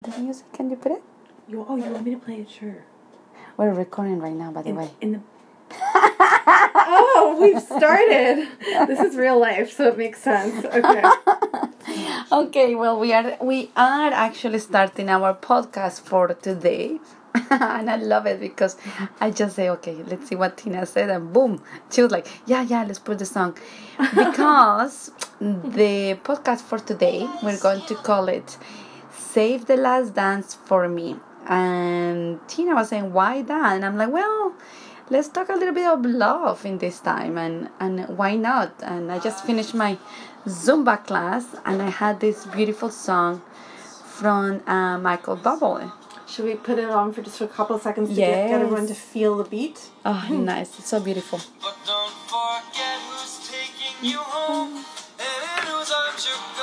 The music, can you put it? You, oh, you want me to play it? Sure. We're recording right now, by the In, way. in the. oh, we've started. This is real life, so it makes sense. Okay. okay, well, we are we are actually starting our podcast for today. and I love it because I just say, okay, let's see what Tina said, and boom, she was like, yeah, yeah, let's put the song. Because the podcast for today, we're going to call it Save the Last Dance for Me. And Tina was saying, why that? And I'm like, well, let's talk a little bit of love in this time, and, and why not? And I just finished my Zumba class, and I had this beautiful song from uh, Michael Bublé. Should we put it on for just a couple of seconds to get, get everyone to feel the beat? Oh, nice. It's so beautiful. But don't forget who's taking you home and in whose arms you're gonna be.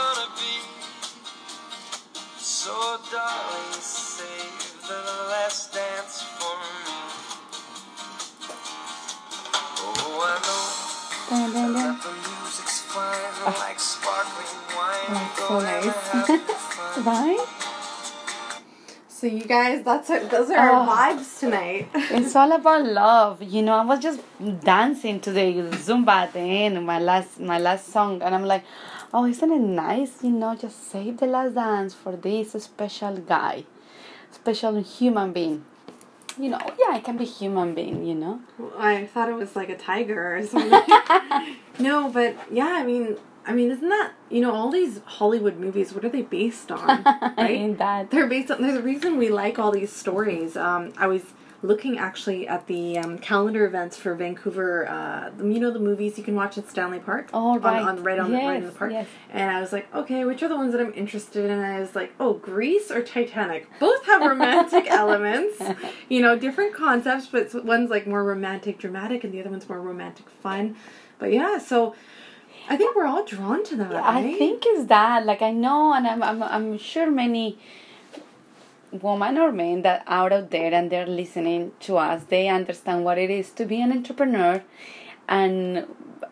So, darling, save the last dance for me. Oh, I know Dun, dun, dun. that the music's fine, ah. like sparkling wine. Oh, so nice. have So you guys, that's our, those are our Oh. vibes tonight. It's all about love. You know, I was just dancing to the Zumba at the end, my last my last song, and I'm like, oh, isn't it nice? You know, just save the last dance for this special guy, special human being. You know, yeah, it can be human being. You know. I thought it was like a tiger or something. no, but yeah, I mean, I mean, isn't that you know all these Hollywood movies? What are they based on? Right? In that. They're based on. There's a reason we like all these stories. Um, I was looking actually at the um, calendar events for Vancouver. Uh, you know the movies you can watch at Stanley Park. Oh, right. On, on right on the right in the park. yes. And I was like, okay, which are the ones that I'm interested in? And I was like, oh, Grease or Titanic. Both have romantic elements. You know, different concepts, but one's like more romantic, dramatic, and the other one's more romantic, fun. But yeah, so I think we're all drawn to that. I right? think it's that. Like I know, and I'm I'm I'm sure many women or men that are out there and they're listening to us, they understand what it is to be an entrepreneur, and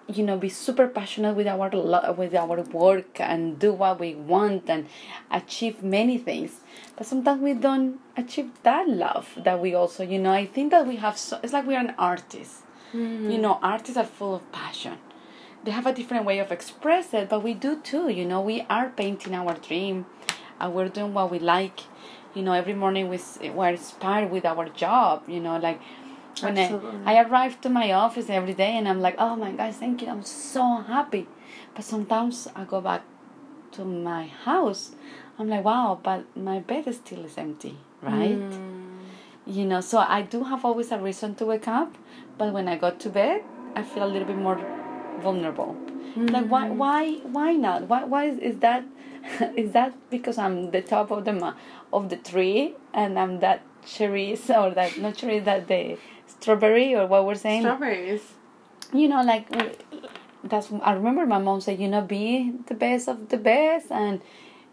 you know be super passionate with our lo- with our work and do what we want and achieve many things. But sometimes we don't achieve that love that we also you know. I think that we have so. It's like we're an artist. Mm. You know, artists are full of passion they have a different way of express it, but we do too. You know, we are painting our dream, and we're doing what we like. You know, every morning we we're inspired with our job. You know, like when Absolutely. I, I arrive to my office every day and I'm like, oh my gosh, thank you, I'm so happy. But sometimes I go back to my house, I'm like, wow, but my bed is still is empty, right? Mm. You know, so I do have always a reason to wake up, but when I go to bed, I feel a little bit more vulnerable. Like why mm-hmm. why why not? Why why is, is that is that because I'm the top of the ma- of the tree and I'm that cherries or that not cherry that the strawberry or what we're saying? Strawberries. you know like uh, that's i remember my mom said you know be the best of the best and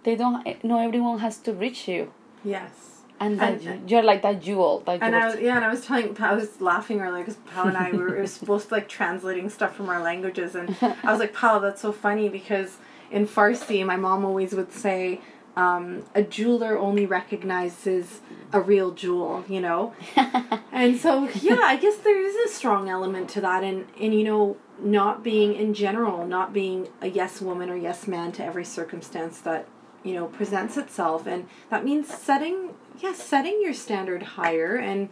they don't eh, know everyone has to reach you Yes. And that And- you're like that jewel that And you I was yeah, and I was telling I was laughing earlier because Pal and I we were supposed to like translating stuff from our languages, and I was like, Pal, that's so funny because in Farsi, my mom always would say, um, a jeweler only recognizes a real jewel, you know, and so yeah, I guess there is a strong element to that, and and you know, not being in general, not being a yes woman or yes man to every circumstance that you know presents itself and that means setting yes setting your standard higher and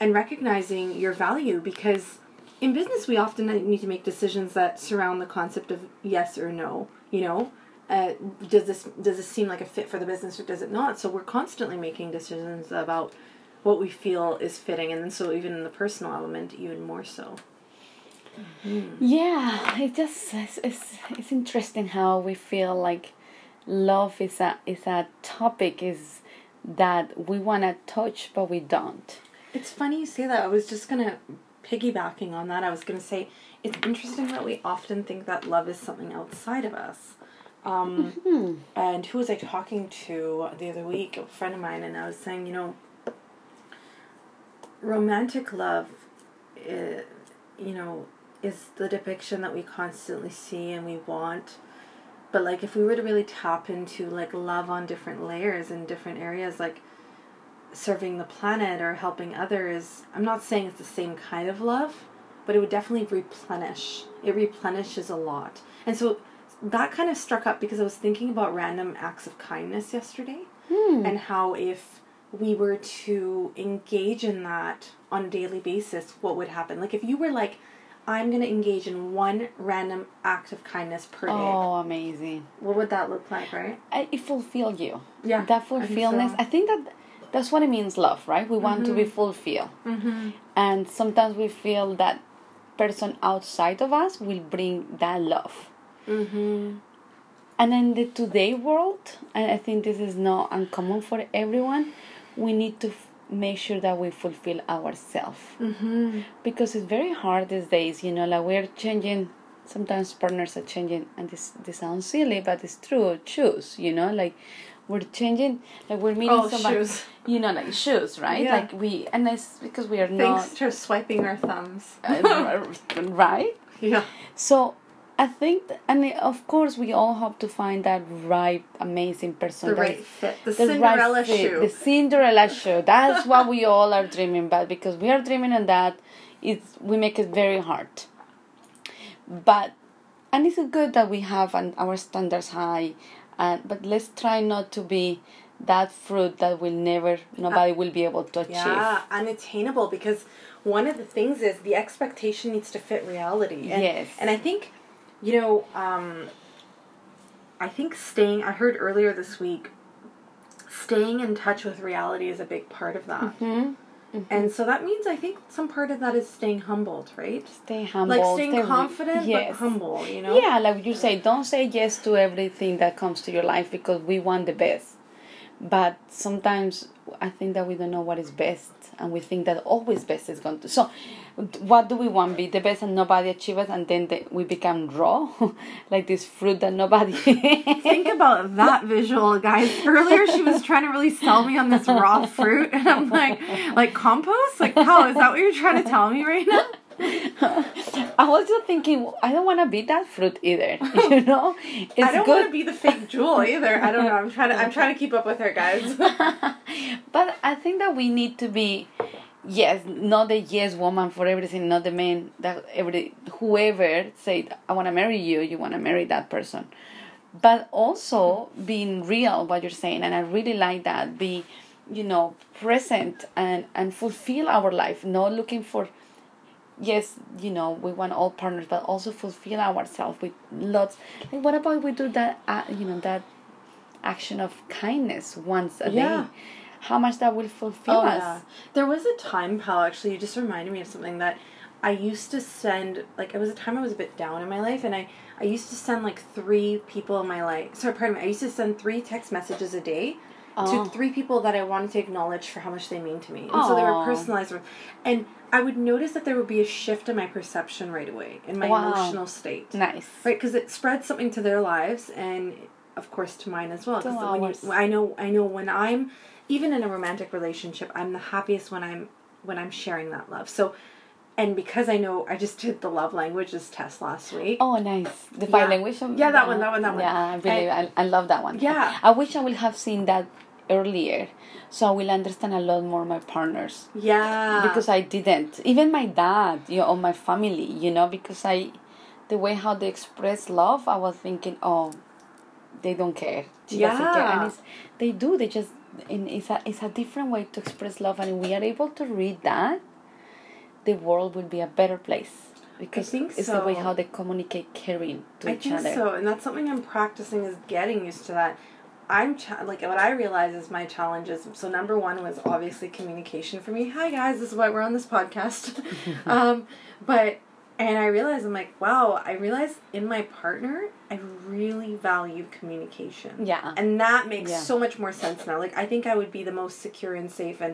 and recognizing your value because in business we often need to make decisions that surround the concept of yes or no you know? Uh, does this does this seem like a fit for the business or does it not? So we're constantly making decisions about what we feel is fitting and so even in the personal element even more so. Yeah it just it's, it's, it's interesting how we feel like love is a is a topic is that we want to touch but we don't It's funny you say that. I was just gonna piggybacking on that. I was gonna say it's interesting that we often think that love is something outside of us. Um, And who was I talking to the other week? A friend of mine, and I was saying, you know, romantic love, i you know, is the depiction that we constantly see and we want but like if we were to really tap into like love on different layers in different areas like serving the planet or helping others i'm not saying it's the same kind of love but it would definitely replenish. It replenishes a lot. And so that kind of struck up because i was thinking about random acts of kindness yesterday Hmm. and how if we were to engage in that on a daily basis what would happen? Like if you were like i'm going to engage in one random act of kindness per day Oh, amazing. what would that look like right I, it fulfills you. Yeah, That I think so. I think that that's what it means love, right? We want to be fulfilled. mm-hmm. And sometimes we feel that person outside of us will bring that love. Mm-hmm. And in the today world, and I think this is not uncommon for everyone, we need to make sure that we fulfill ourselves. Mm-hmm. Because it's very hard these days, you know, like we're changing, sometimes partners are changing, and this, this sounds silly, but it's true, shoes, you know, like we're changing, like we're meeting Oh, somebody, shoes. you know, like shoes, right? Yeah. Like we, and it's because we are Thanks not, to swiping our thumbs. uh, right? yeah. So I think, th- and it- of course, we all hope to find that right, amazing person. The right fit. The, the Cinderella right fit, shoe. The Cinderella shoe. That's what we all are dreaming about because we are dreaming on that. It's we make it very hard. But and it's good that we have an, our standards high, and but let's try not to be that fruit that will never nobody will be able to achieve. Yeah, unattainable because one of the things is the expectation needs to fit reality. And, Yes. And I think, you know, um, I think staying, I heard earlier this week, staying in touch with reality is a big part of that. Hmm? And so that means I think some part of that is staying humbled, right? Stay humble. Like staying stay confident yes. but humble, you know? Yeah, like you say, don't say yes to everything that comes to your life because we want the best. But sometimes I think that we don't know what is best, and we think that always best is going to. So, what do we want? Be the best, and nobody achieve it, and then the, we become raw, like this fruit that nobody. Think about that visual, guys. Earlier, she was trying to really sell me on this raw fruit, and I'm like, like compost? Like, how is that what you're trying to tell me right now? I was just thinking, I don't want to be that fruit either. You know, it's I don't good. want to be the fake jewel either. I don't know. I'm trying to. I'm trying to keep up with her, guys. but I think that we need to be, yes, not the yes woman for everything, not the man that every whoever said I want to marry you, you want to marry that person, but also being real what you're saying, and I really like that. Be, you know, present and and fulfill our life, not looking for. Yes, you know we want all partners, but also fulfill ourselves with lots. Like, what about we do that? Uh, you know that action of kindness once a Yeah. day how much that will fulfill Oh, us yeah. There was a time, pal, actually, you just reminded me of something that I used to send, like, it was a time I was a bit down in my life, and I, I used to send, like, three people in my life, sorry, pardon me, I used to send three text messages a day Oh. to three people that I wanted to acknowledge for how much they mean to me. And so they were personalized. And I would notice that there would be a shift in my perception right away, in my Wow. emotional state. nice Right, because it spread something to their lives, and of course to mine as well. Because when ours. you, I know, I know when I'm, even in a romantic relationship, I'm the happiest when I'm when I'm sharing that love. So, and because I know, I just did the love languages test last week. oh nice the five Yeah. language Yeah, that one, that one, that one. yeah i really I, I love that one Yeah. i wish i would have seen that earlier so i will understand a lot more my partners Yeah, because i didn't even my dad you know or my family you know because i the way how they express love i was thinking oh they don't care she doesn't care and Yeah. it's, they do they just and it's a, it's a different way to express love and if we are able to read that the world will be a better place because it's the way how they communicate caring to each other. I each think other so, and that's something I'm practicing is getting used to that. I'm cha- like what I realize is my challenges. So number one was obviously communication for me. Hi guys, this is why we're on this podcast. um, but and I realized I'm like, wow. I realized in my partner, I really value communication. Yeah. and that makes Yeah. so much more sense now. Like I think I would be the most secure and safe and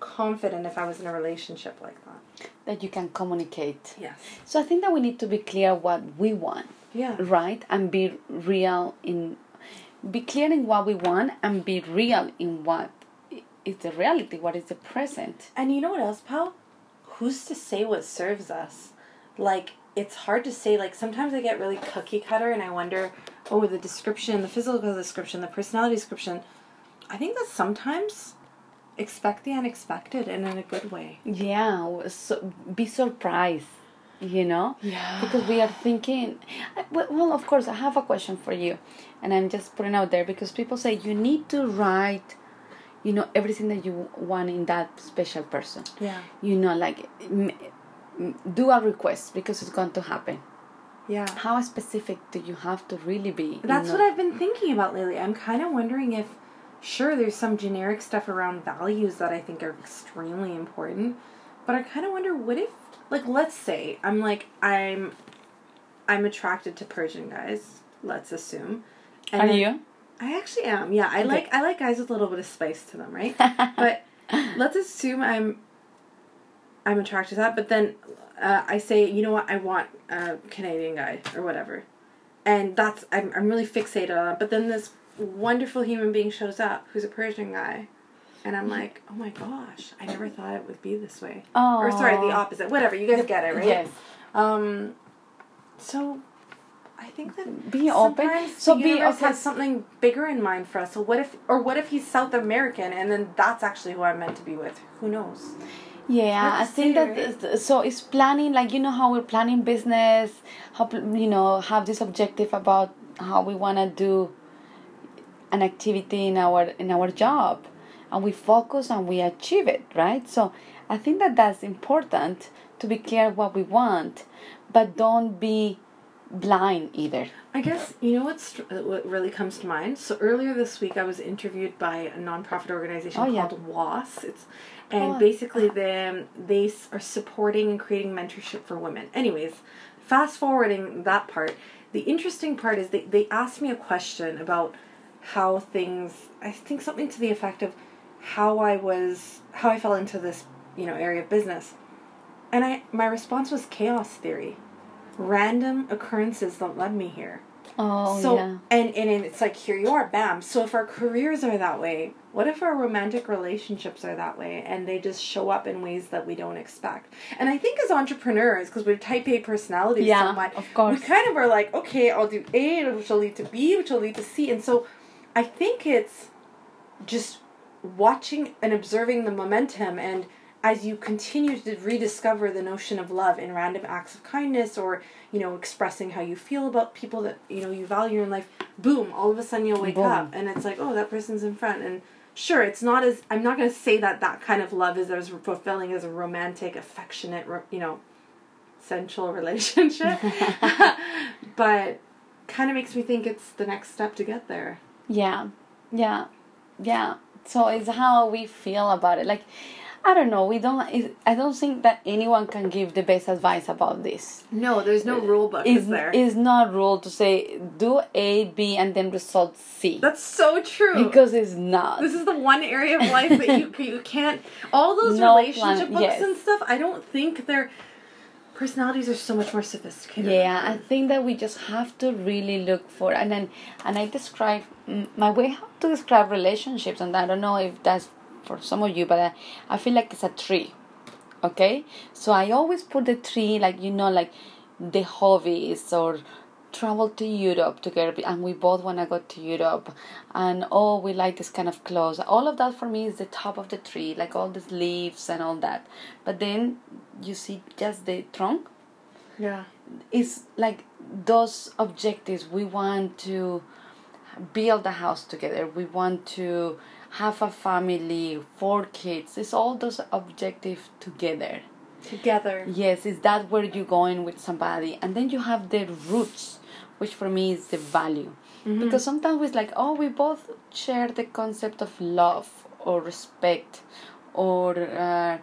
confident if I was in a relationship like that. that you can communicate Yes. so i think that we need to be clear what we want Yeah. right and be real in be clear in what we want and be real in what is the reality what is the present And you know what else, pal? Who's to say what serves us? Like, it's hard to say. Like, sometimes I get really cookie cutter and I wonder, oh, the description, the physical description, the personality description. I think that sometimes expect the unexpected and in a good way. Yeah, so be surprised, you know? Yeah. Because we are thinking, well, of course, I have a question for you, and I'm just putting out there because people say you need to write, you know, everything that you want in that special person. Yeah. You know, like do a request because it's going to happen. Yeah. How specific do you have to really be? That's what I've been thinking about lately. I'm kind of wondering if, sure, there's some generic stuff around values that I think are extremely important, but I kind of wonder what if, like, let's say I'm like I'm, I'm attracted to Persian guys. Let's assume. Are then- you? I actually am. Yeah, I Okay. like I like guys with a little bit of spice to them, right? but let's assume I'm I'm attracted to that, but then uh, I say, you know what, I want a Canadian guy or whatever, and that's I'm I'm really fixated on it. But then this wonderful human being shows up who's a Persian guy, and I'm like, oh my gosh, I never thought it would be this way. Oh. Or sorry, the opposite. Whatever, you guys get it, right? Yes. Um, so I think that Be open. So the be universe okay. has something bigger in mind for us. So what if, or what if he's South American and then that's actually who I'm meant to be with? Who knows? Yeah, I think that so it's planning like you know how we're planning business, how you know have this objective about how we want to do an activity in our in our job, and we focus and we achieve it, right? So I think that that's important to be clear what we want, but don't be blind either. I guess you know what's what really comes to mind. So earlier this week, I was interviewed by a nonprofit organization Oh, yeah. called WAS. It's and Oh. basically they they are supporting and creating mentorship for women. Anyways, fast forwarding that part, the interesting part is they they asked me a question about how things. I think something to the effect of how I was how I fell into this you know area of business, and I my response was chaos theory random occurrences that led me here. Oh so yeah. and, and it's like here you are, bam. So if our careers are that way, what if our romantic relationships are that way and they just show up in ways that we don't expect? And I think as entrepreneurs, because we're type A personalities Yeah, so much, of course. we kind of are like, okay, I'll do A, which will lead to B, which will lead to C. And so I think it's just watching and observing the momentum and as you continue to rediscover the notion of love in random acts of kindness or you know expressing how you feel about people that you know you value in life boom all of a sudden you'll wake Boom. up and it's like oh that person's in front and sure it's not as i'm not going to say that that kind of love is as fulfilling as a romantic affectionate you know sensual relationship but kind of makes me think it's the next step to get there Yeah, yeah, yeah. So it's how we feel about it. Like, I don't know. We don't. I don't think that anyone can give the best advice about this. no there's no rule book It's, is there it's not rule to say do A, B, and then result C that's so true because it's not. This is the one area of life that you you can't. All those No relationship plan- books yes. and stuff. I don't think their personalities are so much more sophisticated. Yeah, I think that we just have to really look for and then and I describe mm, my way how to describe relationships and I don't know if that's for some of you, but I, I feel like it's a tree. Okay, so I always put the tree like you know like the hobbies or travel to Europe together and we both want to go to Europe and oh we like this kind of clothes. All of that for me is the top of the tree like all these leaves and all that. But then you see just the trunk? Yeah. it's like those objectives. We want to build a house together. We want to have a family four kids it's all those objectives together. Together. yes is that where you're going with somebody and then you have the roots which for me is the value. Because sometimes it's like oh we both share the concept of love or respect or uh,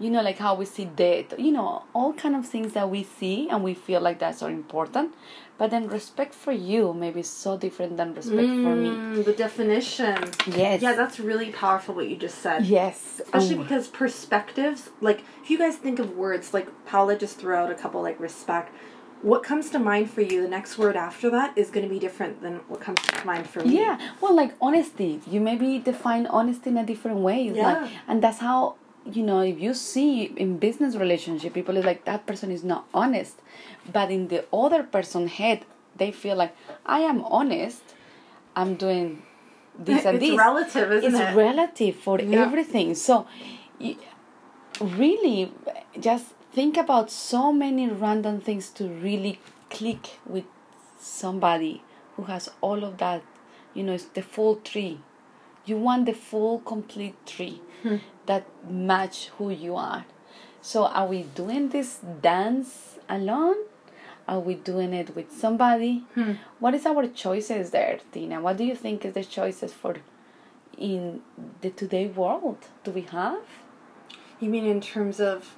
you know like how we see death you know all kind of things that we see and we feel like that's are important but then respect for you maybe is so different than respect for me Mm, the definition. yes Yeah, that's really powerful what you just said. yes Especially because perspectives, like if you guys think of words, like Paula just threw out a couple like respect. What comes to mind for you, the next word after that is going to be different than what comes to mind for me. Yeah, well, like honesty. You maybe define honesty in a different way. It's like, Yeah. and that's how you know if you see in business relationship, people is like that person is not honest, but in the other person head, they feel like I am honest. I'm doing this and it's this. relative, isn't it's it? relative for Yeah. everything. So, really, just think about so many random things to really click with somebody who has all of that. You know, it's the full tree. You want the full, complete tree Hmm. that match who you are. So, are we doing this dance alone? Are we doing it with somebody? Hmm. What is our choices there, Tina? What do you think is the choices for in the today world? Do we have? You mean in terms of?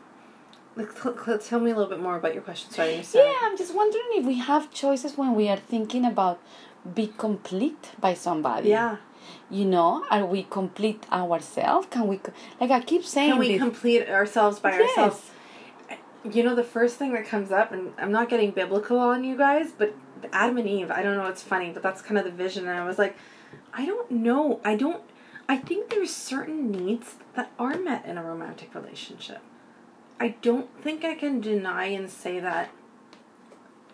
Like, cl- cl- tell me a little bit more about your question. So I understand. Yeah, I'm just wondering if we have choices when we are thinking about be complete by somebody. Yeah. You know, are we complete ourselves? Can we, like I keep saying, Can we this- complete ourselves by Yes. ourselves? You know, the first thing that comes up, and I'm not getting biblical on you guys, but Adam and Eve, I don't know, it's funny, but that's kind of the vision. And I was like, I don't know. I don't, I think there's certain needs that are met in a romantic relationship. I don't think I can deny and say that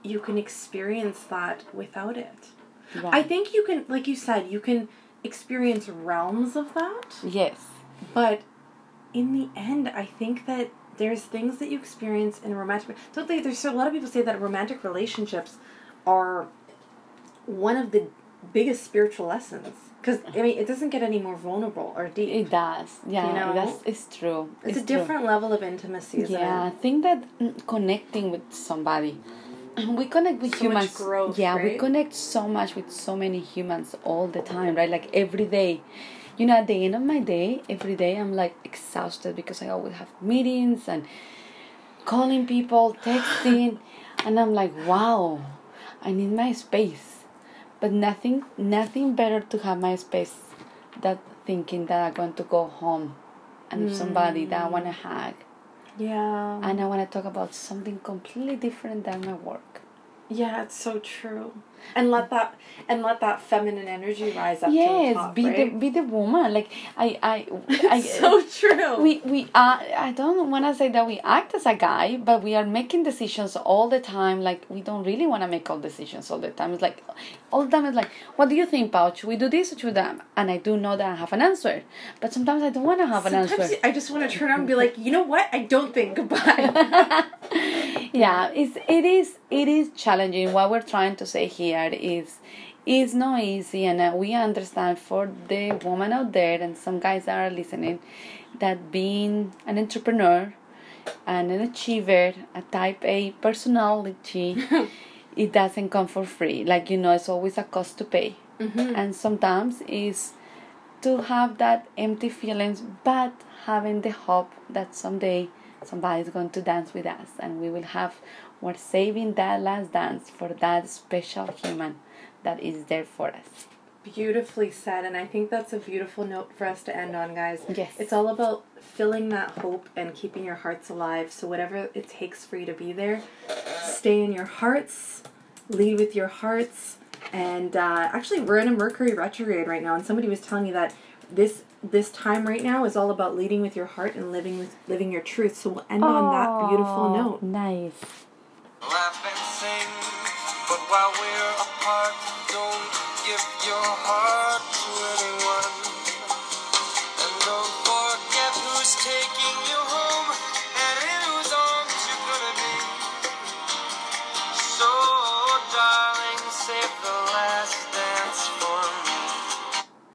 you can experience that without it. I think you can, like you said, you can experience realms of that. Yes. But in the end, I think that there's things that you experience in a romantic. Don't they? There's a lot of people say that romantic relationships are one of the biggest spiritual lessons because I mean it doesn't get any more vulnerable or deep. It does. Yeah, You know? that's it's true. it's, a true. different level of intimacy. Yeah, I think that mm, connecting with somebody, we connect with So much humans. growth, yeah, we connect so much with so many humans all the time, right? Like every day. You know, at the end of my day, every day I'm like exhausted because I always have meetings and calling people, texting, and I'm like, wow, I need my space. But nothing, nothing better to have my space than thinking that I'm going to go home and with somebody that I want to mm. hug Yeah. and I want to talk about something completely different than my work. yeah, it's so true. And let that and let that feminine energy rise up to the yes, top. be right? the be the woman. Like I I, I so true. we we are. I don't want to say that we act as a guy, but we are making decisions all the time. Like we don't really want to make all decisions all the time. It's like all the time. It's like, what do you think, Pao? Should we do this or should that? And I do know that I have an answer, but sometimes I don't want to have an answer. I just want to turn around and be like, you know what? I don't think goodbye. yeah it's it is it is challenging what we're trying to say here is it's not easy and uh, we understand for the woman out there and some guys that are listening that being an entrepreneur and an achiever a type a personality it doesn't come for free. Like you know it's always a cost to pay. And sometimes is to have that empty feelings but having the hope that someday somebody's going to dance with us and we will have we're saving that last dance for that special human that is there for us Beautifully said, and I think that's a beautiful note for us to end on, guys. Yes. It's all about filling that hope and keeping your hearts alive. So, whatever it takes for you to be there, stay in your hearts, lead with your hearts. And uh, actually, we're in a Mercury retrograde right now, and somebody was telling me that this this time right now is all about leading with your heart and living with living your truth. So we'll end on that beautiful note. nice laugh and sing. But while we're apart, don't give your heart